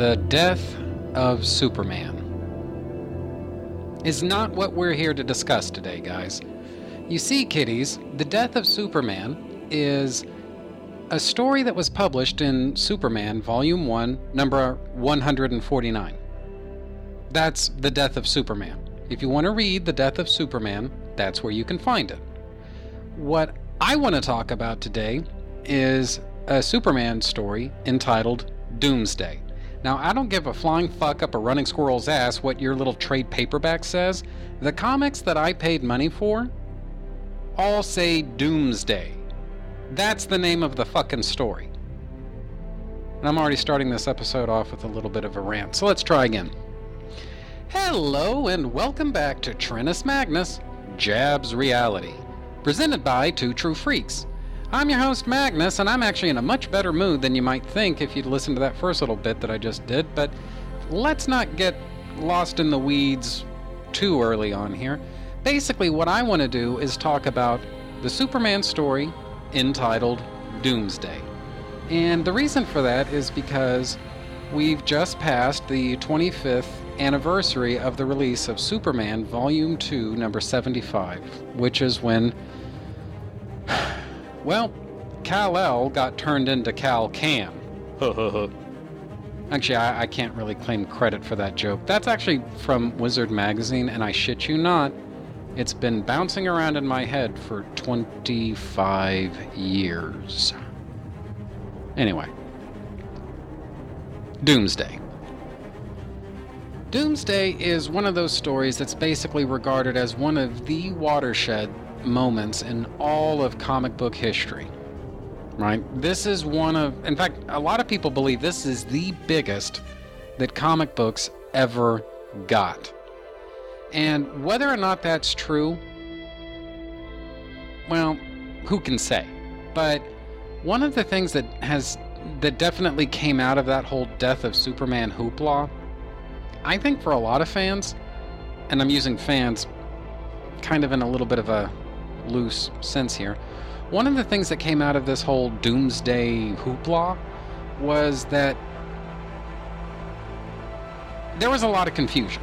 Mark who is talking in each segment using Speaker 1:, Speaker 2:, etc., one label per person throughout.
Speaker 1: The death of Superman is not what we're here to discuss today, guys. You see, kiddies, the death of Superman is a story that was published in Superman, Volume 1, number 149. That's The Death of Superman. If you want to read The Death of Superman, that's where you can find it. What I want to talk about today is a Superman story entitled Doomsday. Now, I don't give a flying fuck up a running squirrel's ass what your little trade paperback says. The comics that I paid money for all say Doomsday. That's the name of the fucking story. And I'm already starting this episode off with a little bit of a rant, so let's try again. Hello, and welcome back to Trentus Magnus Jabs Reality, presented by Two True Freaks. I'm your host, Magnus, and I'm actually in a much better mood than you might think if you'd listened to that first little bit that I just did, but let's not get lost in the weeds too early on here. Basically, what I want to do is talk about the Superman story entitled Doomsday. And the reason for that is because we've just passed the 25th anniversary of the release of Superman Volume 2, number 75, which is when well, Kal-El got turned into Cal-Cam. actually, I, I, can't really claim credit for that joke. That's actually from Wizard Magazine, and I shit you not, it's been bouncing around in my head for 25 years. Anyway, Doomsday. Doomsday is one of those stories that's basically regarded as one of the watershed moments in all of comic book history. Right? This is one of, in fact, a lot of people believe this is the biggest that comic books ever got. And whether or not that's true, well, who can say? But one of the things that has that definitely came out of that whole death of Superman hoopla, I think for a lot of fans, and I'm using fans kind of in a little bit of a loose sense here. One of the things that came out of this whole doomsday hoopla was that there was a lot of confusion,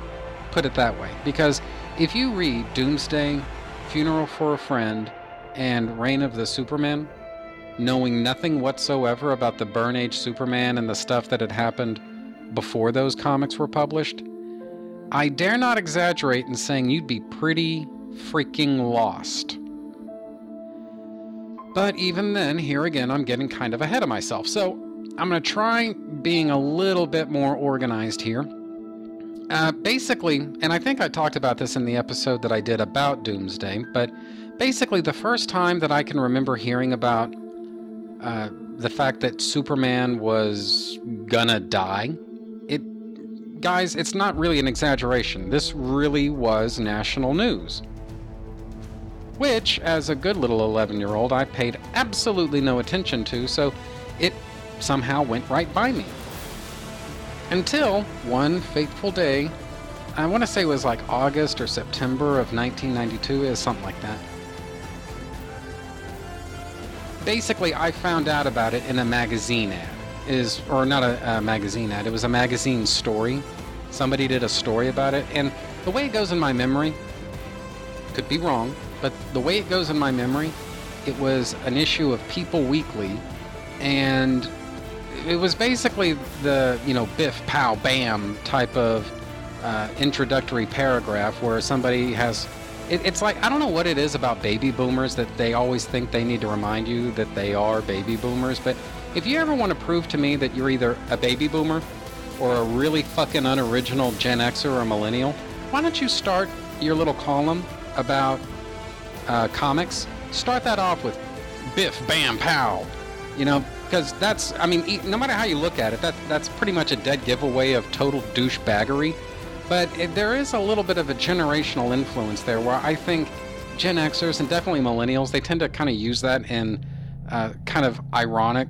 Speaker 1: put it that way. Because if you read Doomsday, Funeral for a Friend, and Reign of the Superman, knowing nothing whatsoever about the Byrne Age Superman and the stuff that had happened before those comics were published, I dare not exaggerate in saying you'd be pretty freaking lost. But even then, here again, I'm getting kind of ahead of myself. So I'm going to try being a little bit more organized here. Uh, basically, and I think I talked about this in the episode that I did about Doomsday, but basically, the first time that I can remember hearing about uh, the fact that Superman was gonna die, it, guys, it's not really an exaggeration. This really was national news which, as a good little 11 year old, I paid absolutely no attention to, so it somehow went right by me. Until one fateful day, I want to say it was like August or September of 1992, is something like that. Basically, I found out about it in a magazine ad. Is or not a, a magazine ad. It was a magazine story. Somebody did a story about it, and the way it goes in my memory, could be wrong, but the way it goes in my memory, it was an issue of People Weekly, and it was basically the you know biff pow bam type of uh, introductory paragraph where somebody has it, it's like i don't know what it is about baby boomers that they always think they need to remind you that they are baby boomers but if you ever want to prove to me that you're either a baby boomer or a really fucking unoriginal gen xer or millennial why don't you start your little column about uh, comics, start that off with Biff, Bam, Pow. You know, because that's, I mean, no matter how you look at it, that that's pretty much a dead giveaway of total douchebaggery. But it, there is a little bit of a generational influence there where I think Gen Xers and definitely millennials, they tend to kind of use that in uh, kind of ironic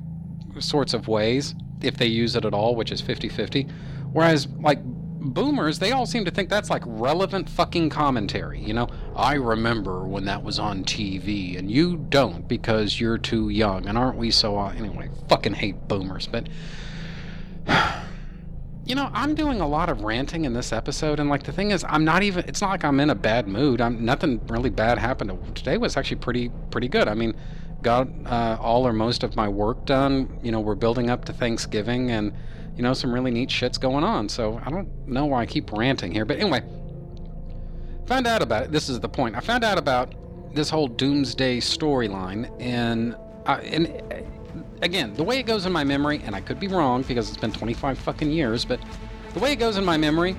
Speaker 1: sorts of ways, if they use it at all, which is 50 50. Whereas, like, boomers, they all seem to think that's like relevant fucking commentary. You know, I remember when that was on TV, and you don't because you're too young. And aren't we so? Uh, anyway, fucking hate boomers. But you know, I'm doing a lot of ranting in this episode, and like the thing is, I'm not even. It's not like I'm in a bad mood. I'm nothing really bad happened. Today was actually pretty pretty good. I mean, got uh, all or most of my work done. You know, we're building up to Thanksgiving, and you know, some really neat shit's going on. So I don't know why I keep ranting here, but anyway, found out about it. This is the point. I found out about this whole Doomsday storyline, and uh, and again, the way it goes in my memory, and I could be wrong because it's been 25 fucking years, but the way it goes in my memory,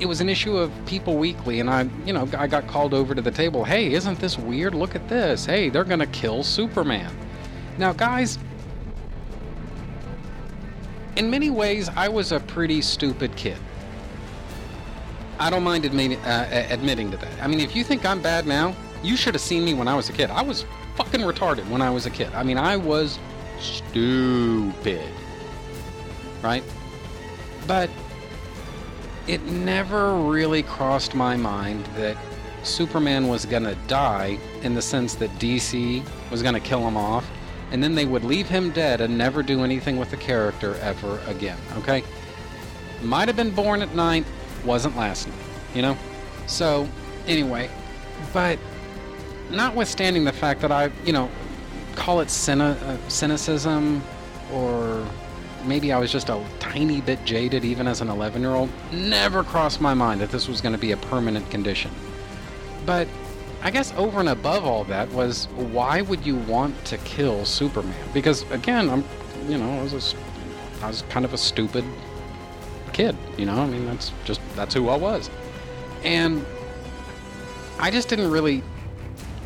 Speaker 1: it was an issue of People Weekly, and I, you know, I got called over to the table. Hey, isn't this weird? Look at this. Hey, they're gonna kill Superman. Now, guys, in many ways, I was a pretty stupid kid. I don't mind admitting, uh, admitting to that. I mean, if you think I'm bad now, you should have seen me when I was a kid. I was fucking retarded when I was a kid. I mean, I was stupid. Right? But it never really crossed my mind that Superman was gonna die in the sense that DC was gonna kill him off, and then they would leave him dead and never do anything with the character ever again. Okay? Might have been born at night, wasn't last night, you know? So, anyway, but notwithstanding the fact that I, you know, call it uh, cynicism or maybe I was just a tiny bit jaded even as an 11 year old, never crossed my mind that this was going to be a permanent condition. But I guess over and above all that was why would you want to kill Superman? Because again, I'm, you know, I was a, I was kind of a stupid kid, you know. I mean, that's just that's who I was, and I just didn't really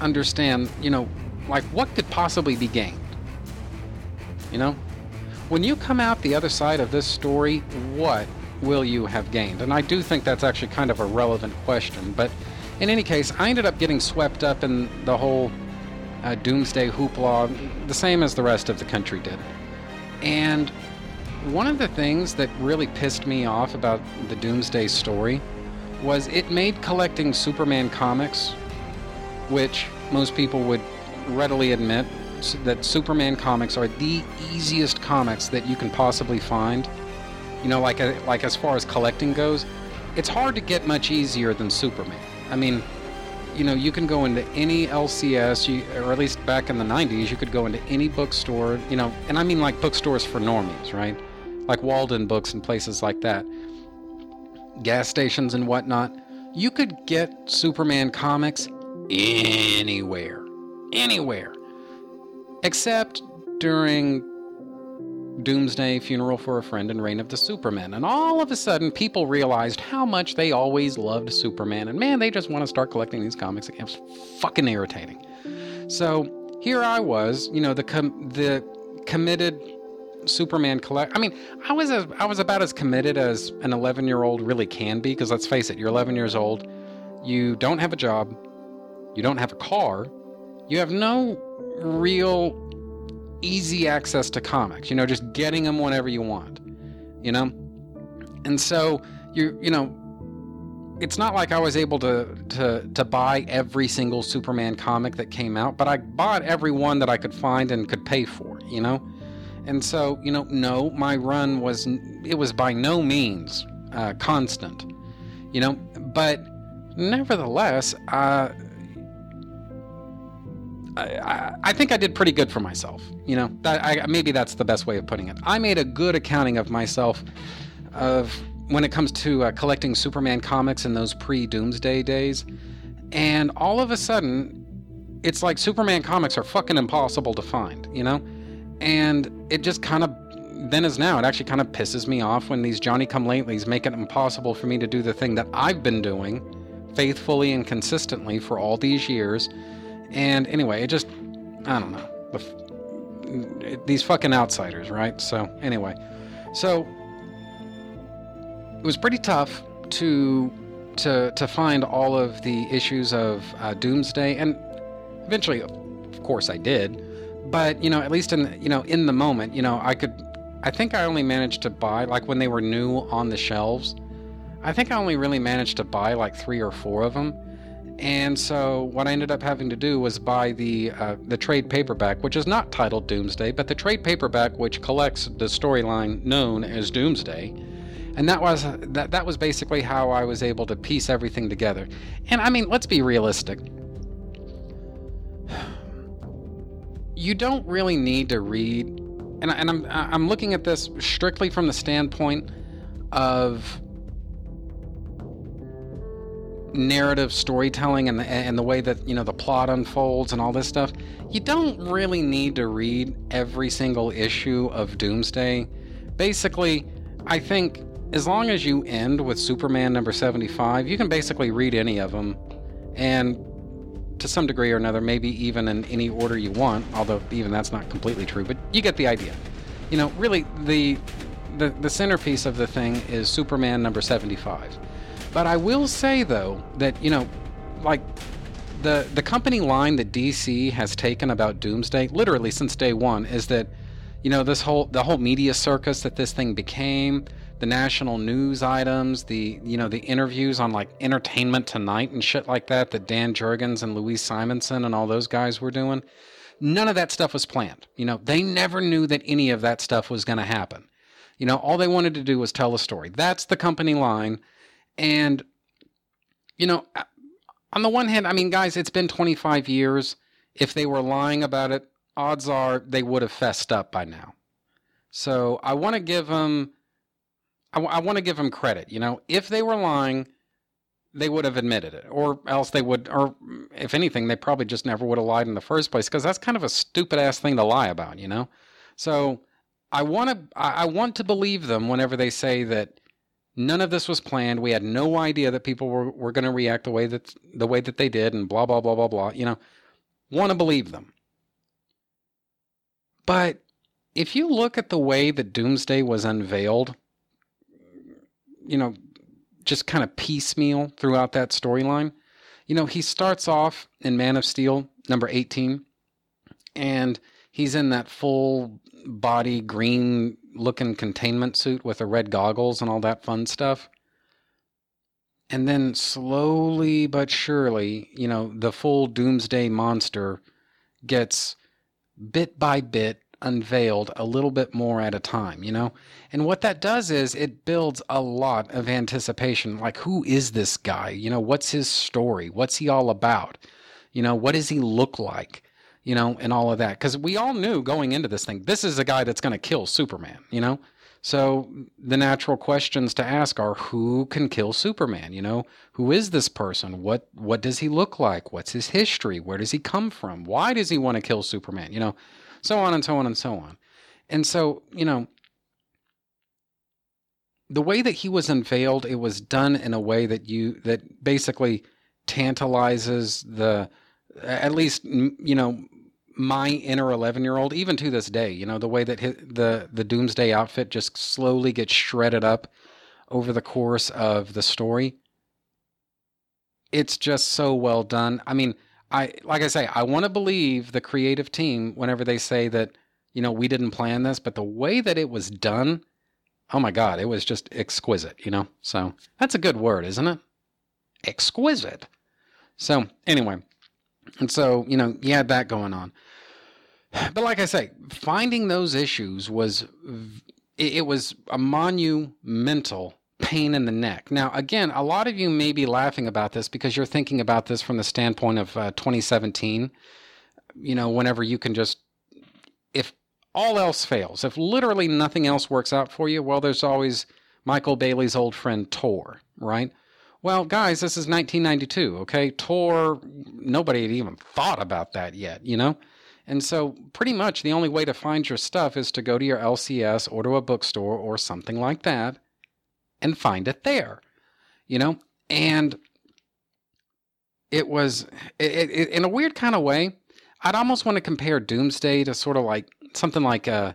Speaker 1: understand, you know, like what could possibly be gained? You know? When you come out the other side of this story, what will you have gained? And I do think that's actually kind of a relevant question. But in any case, I ended up getting swept up in the whole uh, doomsday hoopla, the same as the rest of the country did. And one of the things that really pissed me off about the doomsday story was it made collecting Superman comics which most people would readily admit that Superman comics are the easiest comics that you can possibly find. You know, like uh, like as far as collecting goes, it's hard to get much easier than Superman. I mean, you know, you can go into any LCS, you, or at least back in the 90s, you could go into any bookstore, you know, and I mean like bookstores for normies, right? Like Waldenbooks and places like that, gas stations and whatnot. You could get Superman comics anywhere. Anywhere. Except during Doomsday, Funeral for a Friend, and Reign of the Superman. And all of a sudden, people realized how much they always loved Superman. And man, they just want to start collecting these comics. It was fucking irritating. So here I was, you know, the com- the committed Superman collect. I mean, I was a, I was about as committed as an 11 year old really can be. Because let's face it, you're 11 years old, you don't have a job, you don't have a car, you have no real easy access to comics, you know, just getting them whenever you want, you know? And so you you know, it's not like I was able to to to buy every single Superman comic that came out, but I bought every one that I could find and could pay for, you know? And so, you know, no, my run was it was by no means uh, constant, you know, but nevertheless, uh, I, I, think I did pretty good for myself. You know, that, I, maybe that's the best way of putting it. I made a good accounting of myself of when it comes to uh, collecting Superman comics in those pre-Doomsday days, and all of a sudden, it's like Superman comics are fucking impossible to find. You know, and it just kind of then as now it actually kind of pisses me off when these Johnny Come Latelys make it impossible for me to do the thing that I've been doing faithfully and consistently for all these years and anyway, it just, I don't know. The, these fucking outsiders, right? So, anyway. So, it was pretty tough to to to find all of the issues of uh, Doomsday, and eventually, of course, I did. But you know, at least in you know in the moment, you know, I could. I think I only managed to buy like when they were new on the shelves. I think I only really managed to buy like three or four of them, And so what I ended up having to do was buy the uh, the trade paperback, which is not titled Doomsday, but the trade paperback which collects the storyline known as Doomsday. And that was that that was basically how I was able to piece everything together. And I mean, let's be realistic. You don't really need to read and, and I'm I'm looking at this strictly from the standpoint of narrative storytelling and the, and the way that you know the plot unfolds and all this stuff you don't really need to read every single issue of doomsday. Basically i think as long as you end with superman number 75 you can basically read any of them and to some degree or another maybe even in any order you want although even that's not completely true but you get the idea. You know really the the, the centerpiece of the thing is superman number 75 but I will say though that you know, like the the company line that DC has taken about Doomsday, literally since day one, is that you know this whole the whole media circus that this thing became, the national news items, the you know the interviews on like Entertainment Tonight and shit like that that Dan Jurgens and Louise Simonson and all those guys were doing. None of that stuff was planned. You know, they never knew that any of that stuff was going to happen. You know, all they wanted to do was tell a story. That's the company line and, you know, uh, on the one hand, I mean, guys, it's been 25 years. If they were lying about it, odds are they would have fessed up by now. So I want to give them, I, w- I want to give them credit. You know, if they were lying, they would have admitted it, or else they would, or if anything, they probably just never would have lied in the first place because that's kind of a stupid ass thing to lie about, you know. So I want to, I want to believe them whenever they say that None of this was planned. We had no idea that people were, were going to react the way that the way that they did, and blah blah blah blah blah. You know, want to believe them. But if you look at the way that Doomsday was unveiled, you know, just kind of piecemeal throughout that storyline, you know, he starts off in Man of Steel number 18, and he's in that full body green looking containment suit with the red goggles and all that fun stuff. And then slowly but surely, you know, the full doomsday monster gets bit by bit unveiled a little bit more at a time, you know? And what that does is it builds a lot of anticipation. Like, who is this guy? You know, what's his story? What's he all about? You know, what does he look like? You know, and all of that. Because we all knew going into this thing, this is a guy that's going to kill Superman, you know? So the natural questions to ask are who can kill Superman? You know, who is this person? What what does he look like? What's his history? Where does he come from? Why does he want to kill Superman? You know, so on and so on and so on. And so, you know, the way that he was unveiled, it was done in a way that you that basically tantalizes the at least you know my inner 11 year old, even to this day, you know, the way that his, the, the Doomsday outfit just slowly gets shredded up over the course of the story. It's just so well done. I mean, I like I say, I want to believe the creative team whenever they say that, you know, we didn't plan this, but the way that it was done, oh my God, it was just exquisite, you know? So that's a good word, isn't it? Exquisite. So, anyway, and so, you know, you had that going on. But like I say, finding those issues was it was a monumental pain in the neck. Now, again, a lot of you may be laughing about this because you're thinking about this from the standpoint of uh, 2017. You know, whenever you can just, if all else fails, if literally nothing else works out for you, well, there's always Michael Bailey's old friend Tor, right? Well, guys, this is 1992, okay? Tor, nobody had even thought about that yet, you know? And so, pretty much the only way to find your stuff is to go to your LCS or to a bookstore or something like that and find it there, you know? And it was, it, it, in a weird kind of way, I'd almost want to compare Doomsday to sort of like something like a,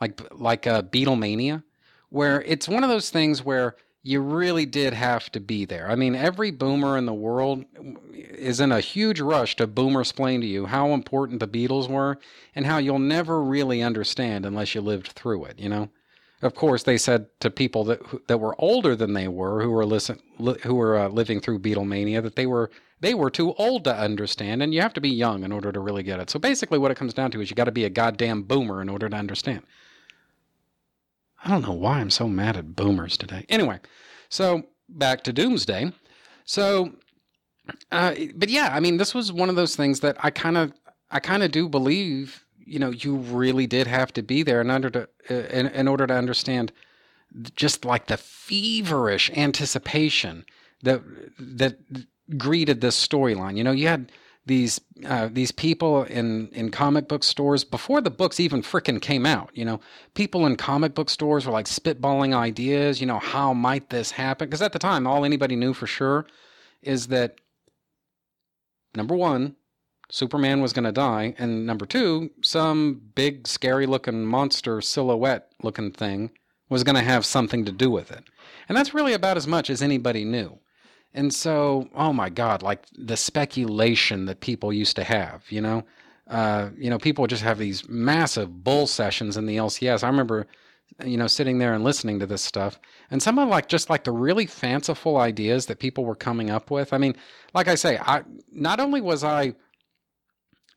Speaker 1: like, like a Beatlemania, where it's one of those things where you really did have to be there. I mean, every boomer in the world is in a huge rush to boomer explain to you how important the Beatles were and how you'll never really understand unless you lived through it, you know? of course, they said to people that that were older than they were, who were listen, li, who were uh, living through Beatlemania, that they were they were too old to understand, and you have to be young in order to really get it. So basically, what it comes down to is you got to be a goddamn boomer in order to understand. I don't know why I'm so mad at boomers today. Anyway, so back to Doomsday. So, uh, but yeah, I mean, this was one of those things that I kind of, I kind of do believe, you know, you really did have to be there in order to, uh, in, in order to understand just like the feverish anticipation that that greeted this storyline. You know, you had these uh, these people in in comic book stores before the books even fricking came out. You know, people in comic book stores were like spitballing ideas. You know, how might this happen? Because at the time, all anybody knew for sure is that number one, Superman was going to die, and number two, some big scary looking monster silhouette looking thing was going to have something to do with it. And that's really about as much as anybody knew. And so, oh my God, like the speculation that people used to have, you know, uh, you know, people just have these massive bull sessions in the LCS. I remember, you know, sitting there and listening to this stuff, and some of like just like the really fanciful ideas that people were coming up with. I mean, like I say, I not only was I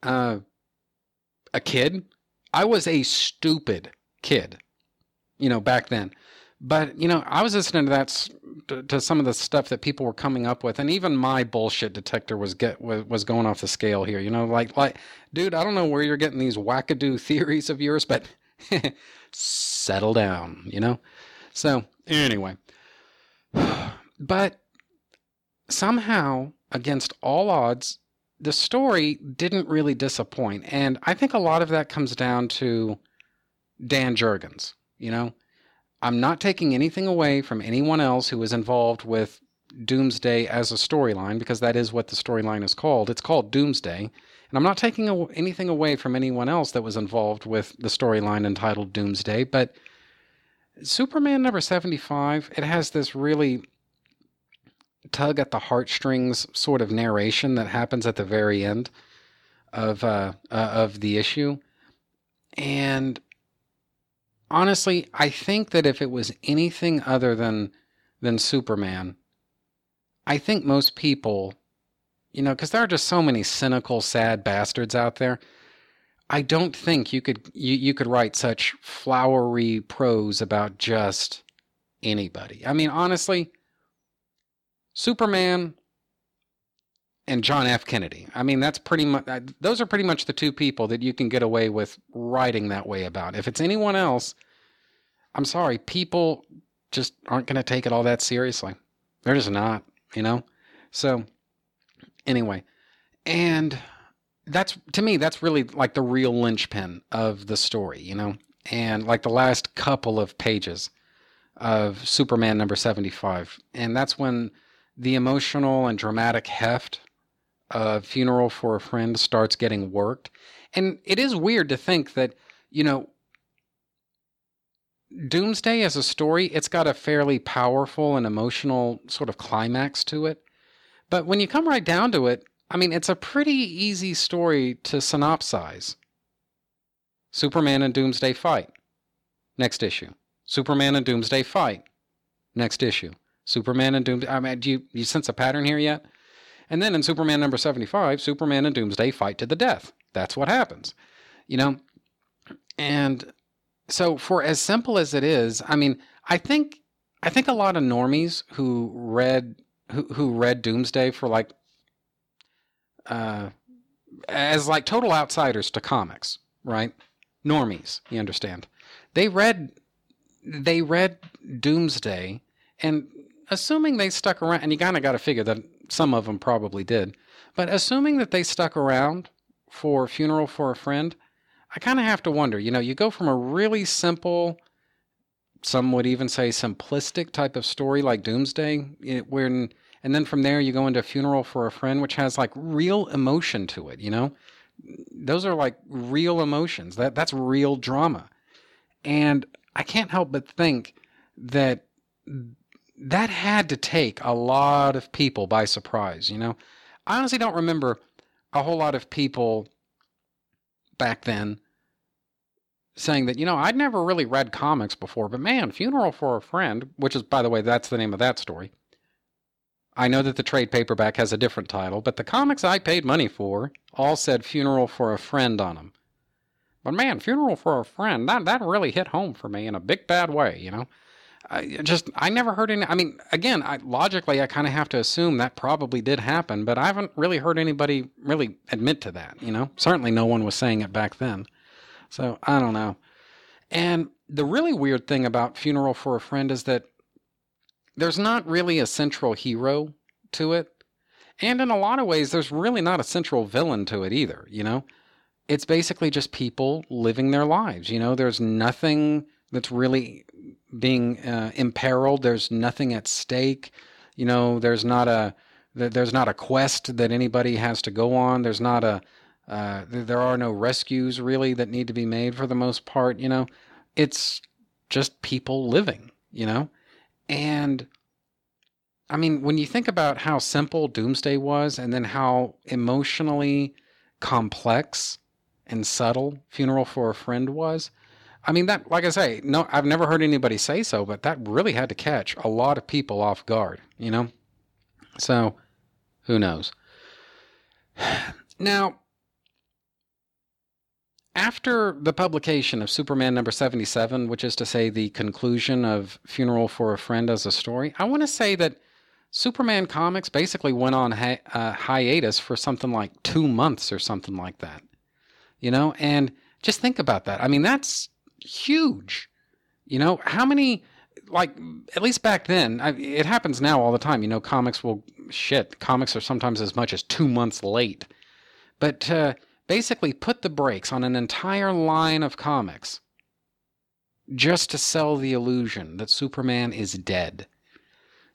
Speaker 1: uh, a kid, I was a stupid kid, you know, back then. But you know, I was listening to that to, to, some of the stuff that people were coming up with, and even my bullshit detector was get was, was going off the scale here. You know, like like, dude, I don't know where you're getting these wackadoo theories of yours, but settle down. You know. So anyway, but somehow, against all odds, the story didn't really disappoint, and I think a lot of that comes down to Dan Jurgens. You know I'm not taking anything away from anyone else who was involved with Doomsday as a storyline, because that is what the storyline is called. It's called Doomsday. And I'm not taking anything away from anyone else that was involved with the storyline entitled Doomsday, but Superman number 75, it has this really tug at the heartstrings sort of narration that happens at the very end of uh, uh, of the issue. And honestly, I think that if it was anything other than than Superman, I think most people, you know, because there are just so many cynical, sad bastards out there. I don't think you could you, you could write such flowery prose about just anybody. I mean, honestly, Superman and John F. Kennedy. I mean, that's pretty much uh, those are pretty much the two people that you can get away with writing that way about. If it's anyone else, I'm sorry, people just aren't going to take it all that seriously. They're just not, you know. So anyway, and that's to me that's really like the real linchpin of the story, you know. And like the last couple of pages of Superman number 75, and that's when the emotional and dramatic heft a funeral for a friend starts getting worked. And it is weird to think that, you know, Doomsday as a story, it's got a fairly powerful and emotional sort of climax to it. But when you come right down to it, I mean, it's a pretty easy story to synopsize. Superman and Doomsday fight. Next issue. Superman and Doomsday fight. Next issue. Superman and Doomsday. I mean, do you, you sense a pattern here yet? And then in Superman number 75, Superman and Doomsday fight to the death. That's what happens. You know? And so for as simple as it is, I mean, I think I think a lot of normies who read who, who read Doomsday for like uh as like total outsiders to comics, right? Normies, you understand. They read they read Doomsday and assuming they stuck around and you kind of got to figure that some of them probably did. But assuming that they stuck around for Funeral for a Friend, I kind of have to wonder. You know, you go from a really simple, some would even say simplistic type of story like Doomsday, where, and then from there you go into Funeral for a Friend, which has like real emotion to it. You know, those are like real emotions. That that's real drama, and I can't help but think that that had to take a lot of people by surprise, you know? I honestly don't remember a whole lot of people back then saying that, you know, I'd never really read comics before, but man, Funeral for a Friend, which is, by the way, that's the name of that story. I know that the trade paperback has a different title, but the comics I paid money for all said Funeral for a Friend on them. But man, Funeral for a Friend, that, that really hit home for me in a big bad way, you know? I just, I never heard any, I mean, again, I, logically, I kind of have to assume that probably did happen, but I haven't really heard anybody really admit to that, you know? Certainly no one was saying it back then. So I don't know. And the really weird thing about Funeral for a Friend is that there's not really a central hero to it. And in a lot of ways, there's really not a central villain to it either, you know? It's basically just people living their lives, you know? There's nothing that's really being uh, imperiled. There's nothing at stake. You know, there's not a there's not a quest that anybody has to go on. There's not a uh, there are no rescues really that need to be made for the most part. You know, it's just people living. You know, and I mean, when you think about how simple Doomsday was, and then how emotionally complex and subtle Funeral for a Friend was, I mean that like I say, no I've never heard anybody say so, but that really had to catch a lot of people off guard, you know? So, who knows? Now, after the publication of Superman number 77, which is to say the conclusion of Funeral for a Friend as a story, I want to say that Superman comics basically went on hi- uh, hiatus for something like two months or something like that. You know, and just think about that. I mean, that's huge. You know, how many, like, at least back then, I, it happens now all the time. You know, comics will, shit, comics are sometimes as much as two months late. But uh, basically, put the brakes on an entire line of comics just to sell the illusion that Superman is dead.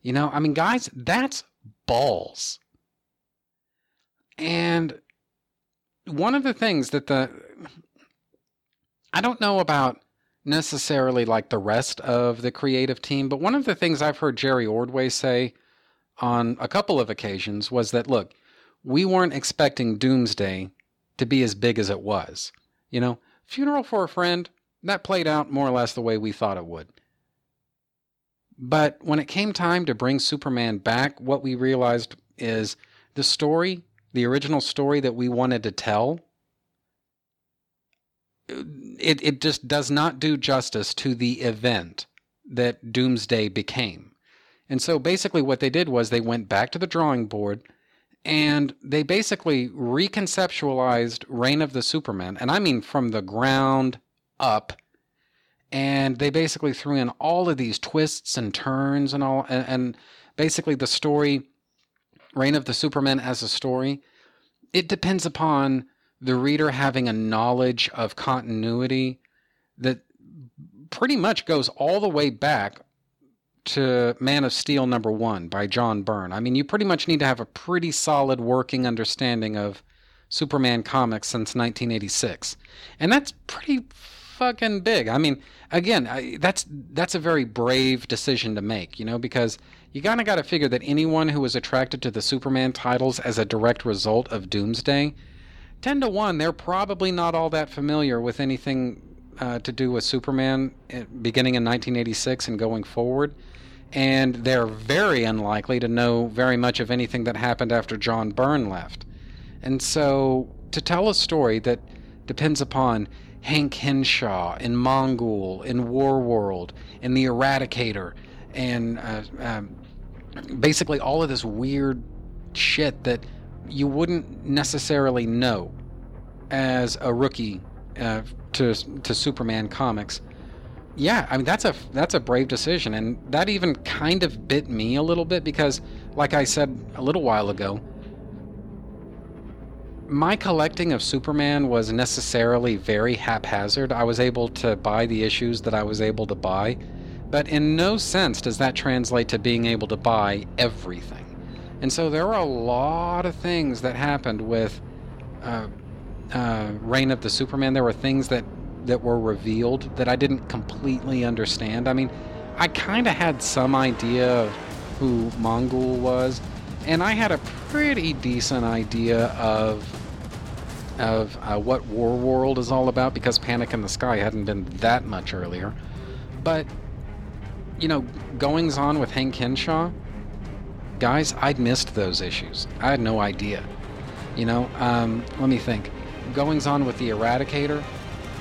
Speaker 1: You know, I mean, guys, that's balls. And one of the things that the I don't know about necessarily like the rest of the creative team, but one of the things I've heard Jerry Ordway say on a couple of occasions was that look, we weren't expecting Doomsday to be as big as it was. You know, Funeral for a Friend, that played out more or less the way we thought it would. But when it came time to bring Superman back, what we realized is the story, the original story that we wanted to tell, it, it just does not do justice to the event that Doomsday became. And so basically, what they did was they went back to the drawing board and they basically reconceptualized Reign of the Superman, and I mean from the ground up. And they basically threw in all of these twists and turns and all, and, and basically the story, Reign of the Superman as a story, it depends upon the reader having a knowledge of continuity that pretty much goes all the way back to Man of Steel number one by John Byrne. I mean, you pretty much need to have a pretty solid working understanding of Superman comics since 1986. And that's pretty fucking big. I mean, again, I, that's that's a very brave decision to make, you know, because you kind of got to figure that anyone who was attracted to the Superman titles as a direct result of Doomsday 10 to 1, they're probably not all that familiar with anything uh, to do with Superman eh, beginning in 1986 and going forward. And they're very unlikely to know very much of anything that happened after John Byrne left. And so, to tell a story that depends upon Hank Henshaw in Mongul, in Warworld, in The Eradicator, and uh, um, basically all of this weird shit that you wouldn't necessarily know as a rookie uh, to to Superman comics. Yeah, I mean that's a that's a brave decision, and that even kind of bit me a little bit because, like I said a little while ago, my collecting of Superman was necessarily very haphazard. I was able to buy the issues that I was able to buy, but in no sense does that translate to being able to buy everything. And so there were a lot of things that happened with uh, uh, Reign of the Superman. There were things that that were revealed that I didn't completely understand. I mean, I kind of had some idea of who Mongul was, and I had a pretty decent idea of of uh, what War World is all about because Panic in the Sky hadn't been that much earlier. But, you know, goings on with Hank Henshaw, guys, I'd missed those issues. I had no idea. You know, um, let me think. Goings on with the Eradicator,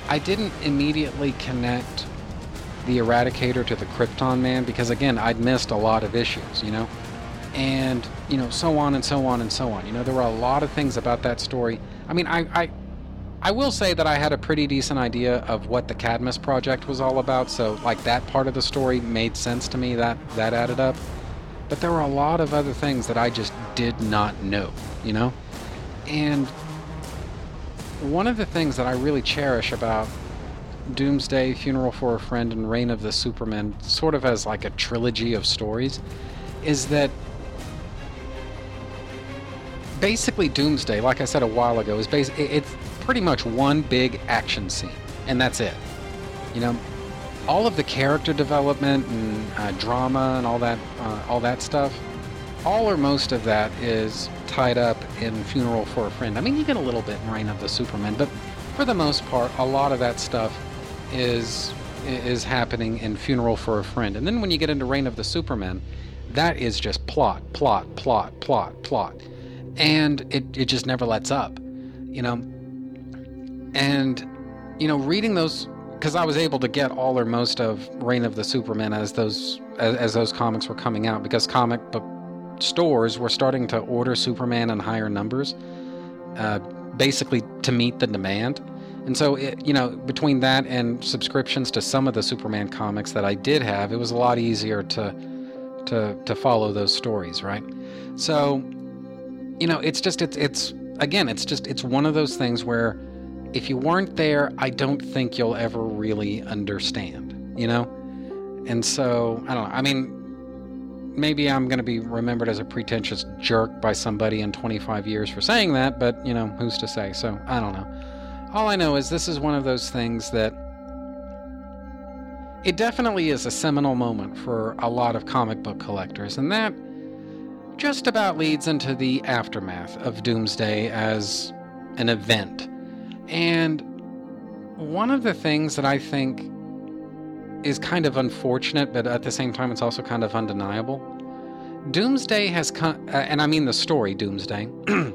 Speaker 1: I didn't immediately connect the Eradicator to the Krypton Man because, again, I'd missed a lot of issues, you know? And, you know, so on and so on and so on. You know, there were a lot of things about that story. I mean, I, I, I will say that I had a pretty decent idea of what the Cadmus project was all about, so, like, that part of the story made sense to me, that, that added up. But there were a lot of other things that I just did not know, you know? And one of the things that I really cherish about Doomsday, Funeral for a Friend, and Reign of the Superman, sort of as like a trilogy of stories, is that basically Doomsday, like I said a while ago, is bas- it's pretty much one big action scene, and that's it. You know, all of the character development and uh, drama and all that, uh, all that stuff, all or most of that is tied up in Funeral for a Friend. I mean, you get a little bit in Reign of the Supermen, but for the most part, a lot of that stuff is is happening in Funeral for a Friend. And then when you get into Reign of the Superman, that is just plot, plot, plot, plot, plot. And it, it just never lets up, you know. And, you know, reading those, because I was able to get all or most of Reign of the Supermen as those as, as those comics were coming out, because comic book stores were starting to order Superman in higher numbers, uh, basically to meet the demand. And so, it, you know, between that and subscriptions to some of the Superman comics that I did have, it was a lot easier to to to follow those stories, right? So, you know, it's just it's it's again, it's just it's one of those things where if you weren't there, I don't think you'll ever really understand, you know? And so, I don't know. I mean, maybe I'm going to be remembered as a pretentious jerk by somebody in 25 years for saying that, but, you know, who's to say? So, I don't know. All I know is this is one of those things that it definitely is a seminal moment for a lot of comic book collectors, and that just about leads into the aftermath of Doomsday as an event. And one of the things that I think is kind of unfortunate, but at the same time, it's also kind of undeniable. Doomsday has come, uh, and I mean the story Doomsday.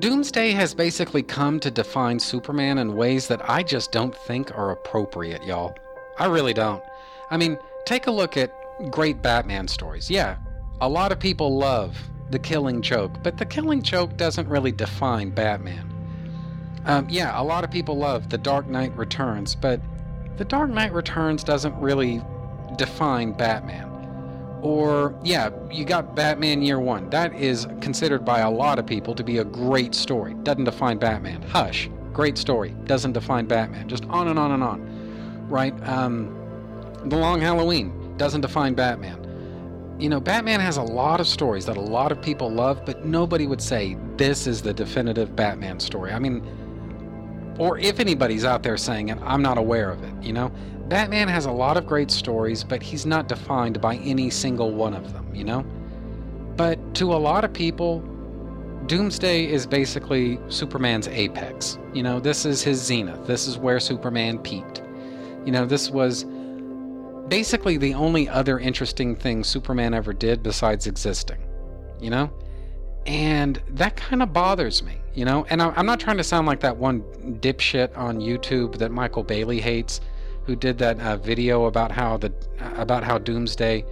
Speaker 1: Doomsday has basically come to define Superman in ways that I just don't think are appropriate, y'all. I really don't. I mean, take a look at great Batman stories. Yeah, a lot of people love the killing joke, but the killing joke doesn't really define Batman. Um, yeah, a lot of people love The Dark Knight Returns, but The Dark Knight Returns doesn't really define Batman. Or, yeah, you got Batman Year One. That is considered by a lot of people to be a great story. Doesn't define Batman. Hush, great story. Doesn't define Batman. Just on and on and on. Right? Um, the Long Halloween doesn't define Batman. You know, Batman has a lot of stories that a lot of people love, but nobody would say this is the definitive Batman story. I mean, or if anybody's out there saying it, I'm not aware of it, you know? Batman has a lot of great stories, but he's not defined by any single one of them, you know? But to a lot of people, Doomsday is basically Superman's apex. You know, this is his zenith. This is where Superman peaked. You know, this was basically the only other interesting thing Superman ever did besides existing. You know? And that kind of bothers me, you know? And I'm not trying to sound like that one dipshit on YouTube that Michael Bailey hates who did that uh, video about how the about how Doomsday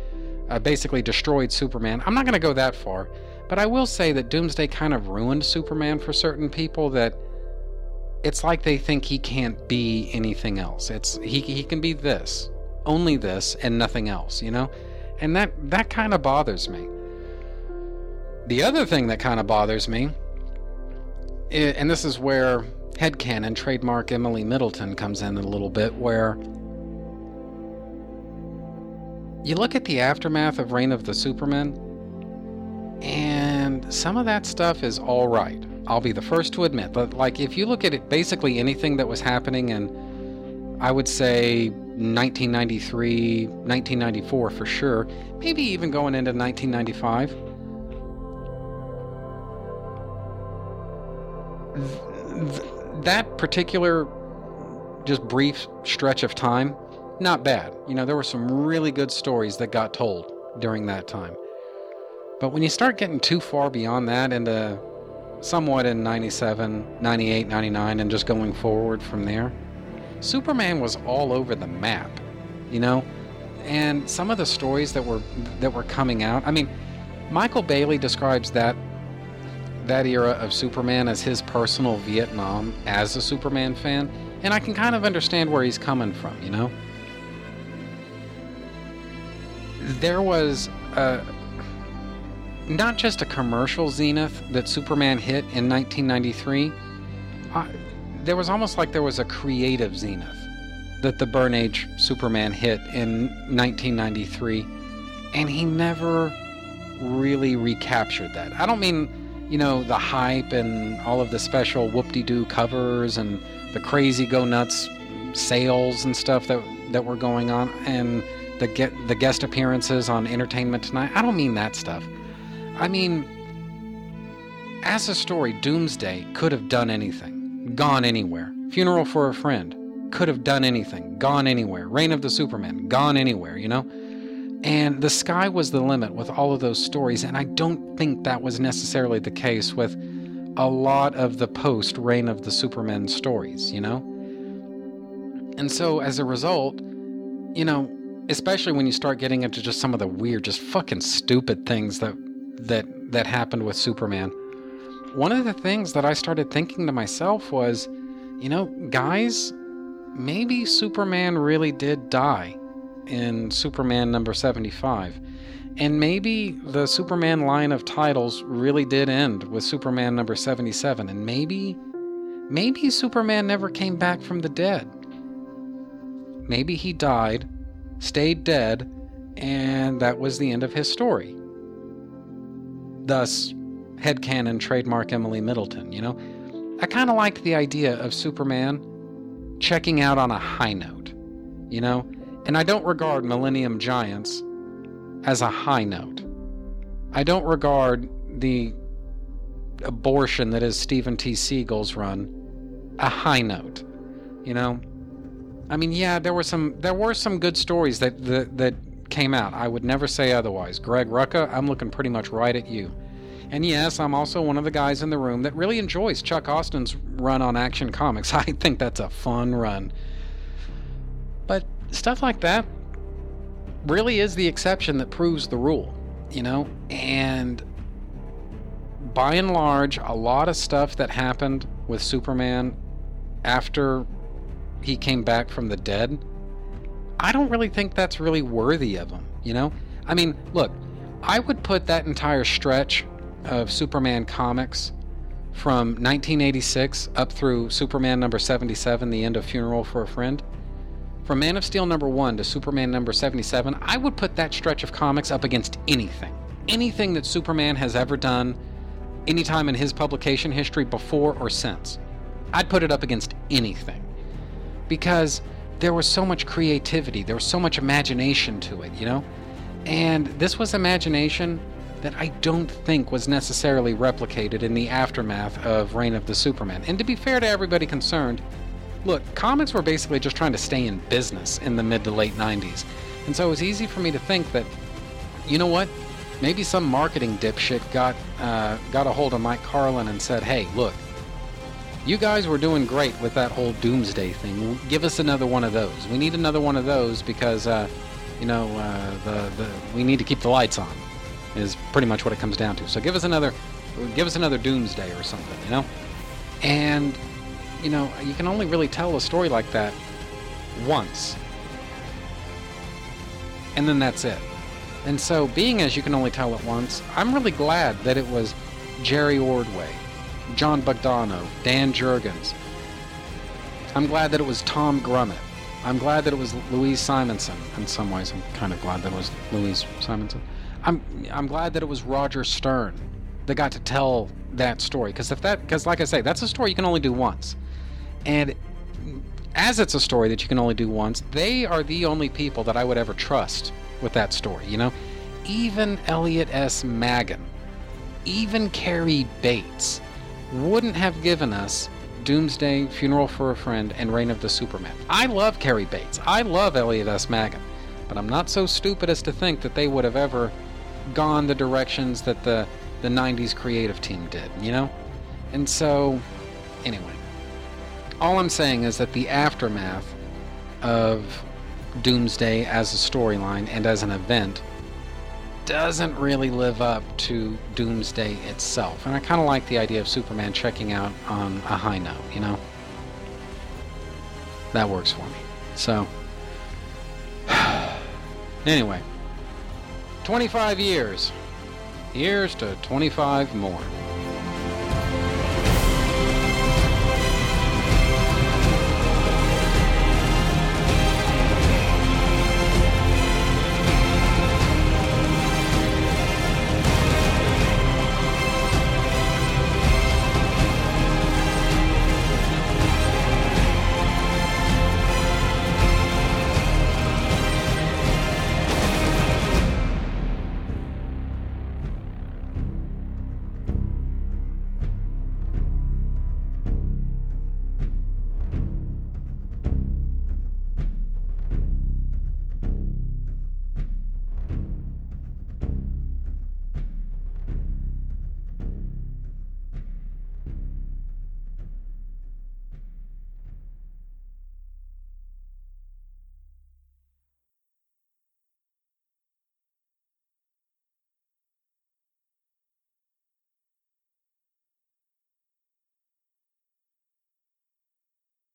Speaker 1: uh, basically destroyed Superman. I'm not going to go that far, but I will say that Doomsday kind of ruined Superman for certain people. That it's like they think he can't be anything else. It's he he can be this, only this, and nothing else. You know, and that that kind of bothers me. The other thing that kind of bothers me, and this is where headcanon trademark Emily Middleton comes in a little bit, where you look at the aftermath of Reign of the Supermen, and some of that stuff is all right. I'll be the first to admit. But, like, if you look at it, basically anything that was happening in, I would say, 1993, 1994 for sure, maybe even going into 1995 th- that particular just brief stretch of time, not bad. You know, there were some really good stories that got told during that time. But when you start getting too far beyond that into somewhat in 97, 98, 99, and just going forward from there, Superman was all over the map, you know? And some of the stories that were that were coming out, I mean, Michael Bailey describes that that era of Superman as his personal Vietnam as a Superman fan, and I can kind of understand where he's coming from, you know? There was a, not just a commercial zenith that Superman hit in 1993, uh, there was almost like there was a creative zenith that the Byrne Age Superman hit in 1993, and he never really recaptured that. I don't mean you know, the hype and all of the special whoop-de-doo covers and the crazy go nuts sales and stuff that that were going on and the get the guest appearances on Entertainment Tonight. I don't mean that stuff. I mean as a story, Doomsday could have done anything, gone anywhere. Funeral for a Friend could have done anything, gone anywhere. Reign of the Supermen, gone anywhere, you know? And the sky was the limit with all of those stories, and I don't think that was necessarily the case with a lot of the post Reign of the Supermen stories, you know? And so as a result, you know, especially when you start getting into just some of the weird, just fucking stupid things that that that happened with Superman. One of the things that I started thinking to myself was, you know, guys, maybe Superman really did die in Superman number 75. And maybe the Superman line of titles really did end with Superman number 77. And maybe, maybe Superman never came back from the dead. Maybe he died, stayed dead, and that was the end of his story. Thus, headcanon trademark Emily Middleton, you know? I kind of liked the idea of Superman checking out on a high note, you know? And I don't regard Millennium Giants as a high note. I don't regard the abortion that is Steven T. Seagle's run a high note. You know? I mean, yeah, there were some there were some good stories that that, that came out. I would never say otherwise. Greg Rucka, I'm looking pretty much right at you. And yes, I'm also one of the guys in the room that really enjoys Chuck Austen's run on Action Comics. I think that's a fun run. Stuff like that really is the exception that proves the rule, you know? And by and large, a lot of stuff that happened with Superman after he came back from the dead, I don't really think that's really worthy of him, you know? I mean, look, I would put that entire stretch of Superman comics from 1986 up through Superman number 77, the end of Funeral for a Friend, from Man of Steel number 1 to Superman number 77, I would put that stretch of comics up against anything. Anything that Superman has ever done, anytime in his publication history before or since. I'd put it up against anything. Because there was so much creativity, there was so much imagination to it, you know? And this was imagination that I don't think was necessarily replicated in the aftermath of Reign of the Supermen. And to be fair to everybody concerned, Look, comics were basically just trying to stay in business in the mid to late 90s. And so it was easy for me to think that, you know what? Maybe some marketing dipshit got uh, got a hold of Mike Carlin and said, "Hey, look, you guys were doing great with that whole Doomsday thing. Give us another one of those. We need another one of those because, uh, you know, uh, the the we need to keep the lights on. Is pretty much what it comes down to. So give us another, give us another Doomsday or something, you know. And you know, you can only really tell a story like that once. And then that's it. And so, being as you can only tell it once, I'm really glad that it was Jerry Ordway, Jon Bogdanove, Dan Jurgens. I'm glad that it was Tom Grummett. I'm glad that it was Louise Simonson. In some ways, I'm kind of glad that it was Louise Simonson. I'm I'm glad that it was Roger Stern that got to tell that story because if that because like I say, that's a story you can only do once. And as it's a story that you can only do once, they are the only people that I would ever trust with that story, you know? Even Elliot S. Maggin, even Cary Bates, wouldn't have given us Doomsday, Funeral for a Friend, and Reign of the Supermen. I love Cary Bates. I love Elliot S. Maggin. But I'm not so stupid as to think that they would have ever gone the directions that the, the 90s creative team did, you know? And so, anyway, all I'm saying is that the aftermath of Doomsday as a storyline and as an event doesn't really live up to Doomsday itself. And I kind of like the idea of Superman checking out on a high note, you know? That works for me. So, anyway, 25 years. Here's to 25 more.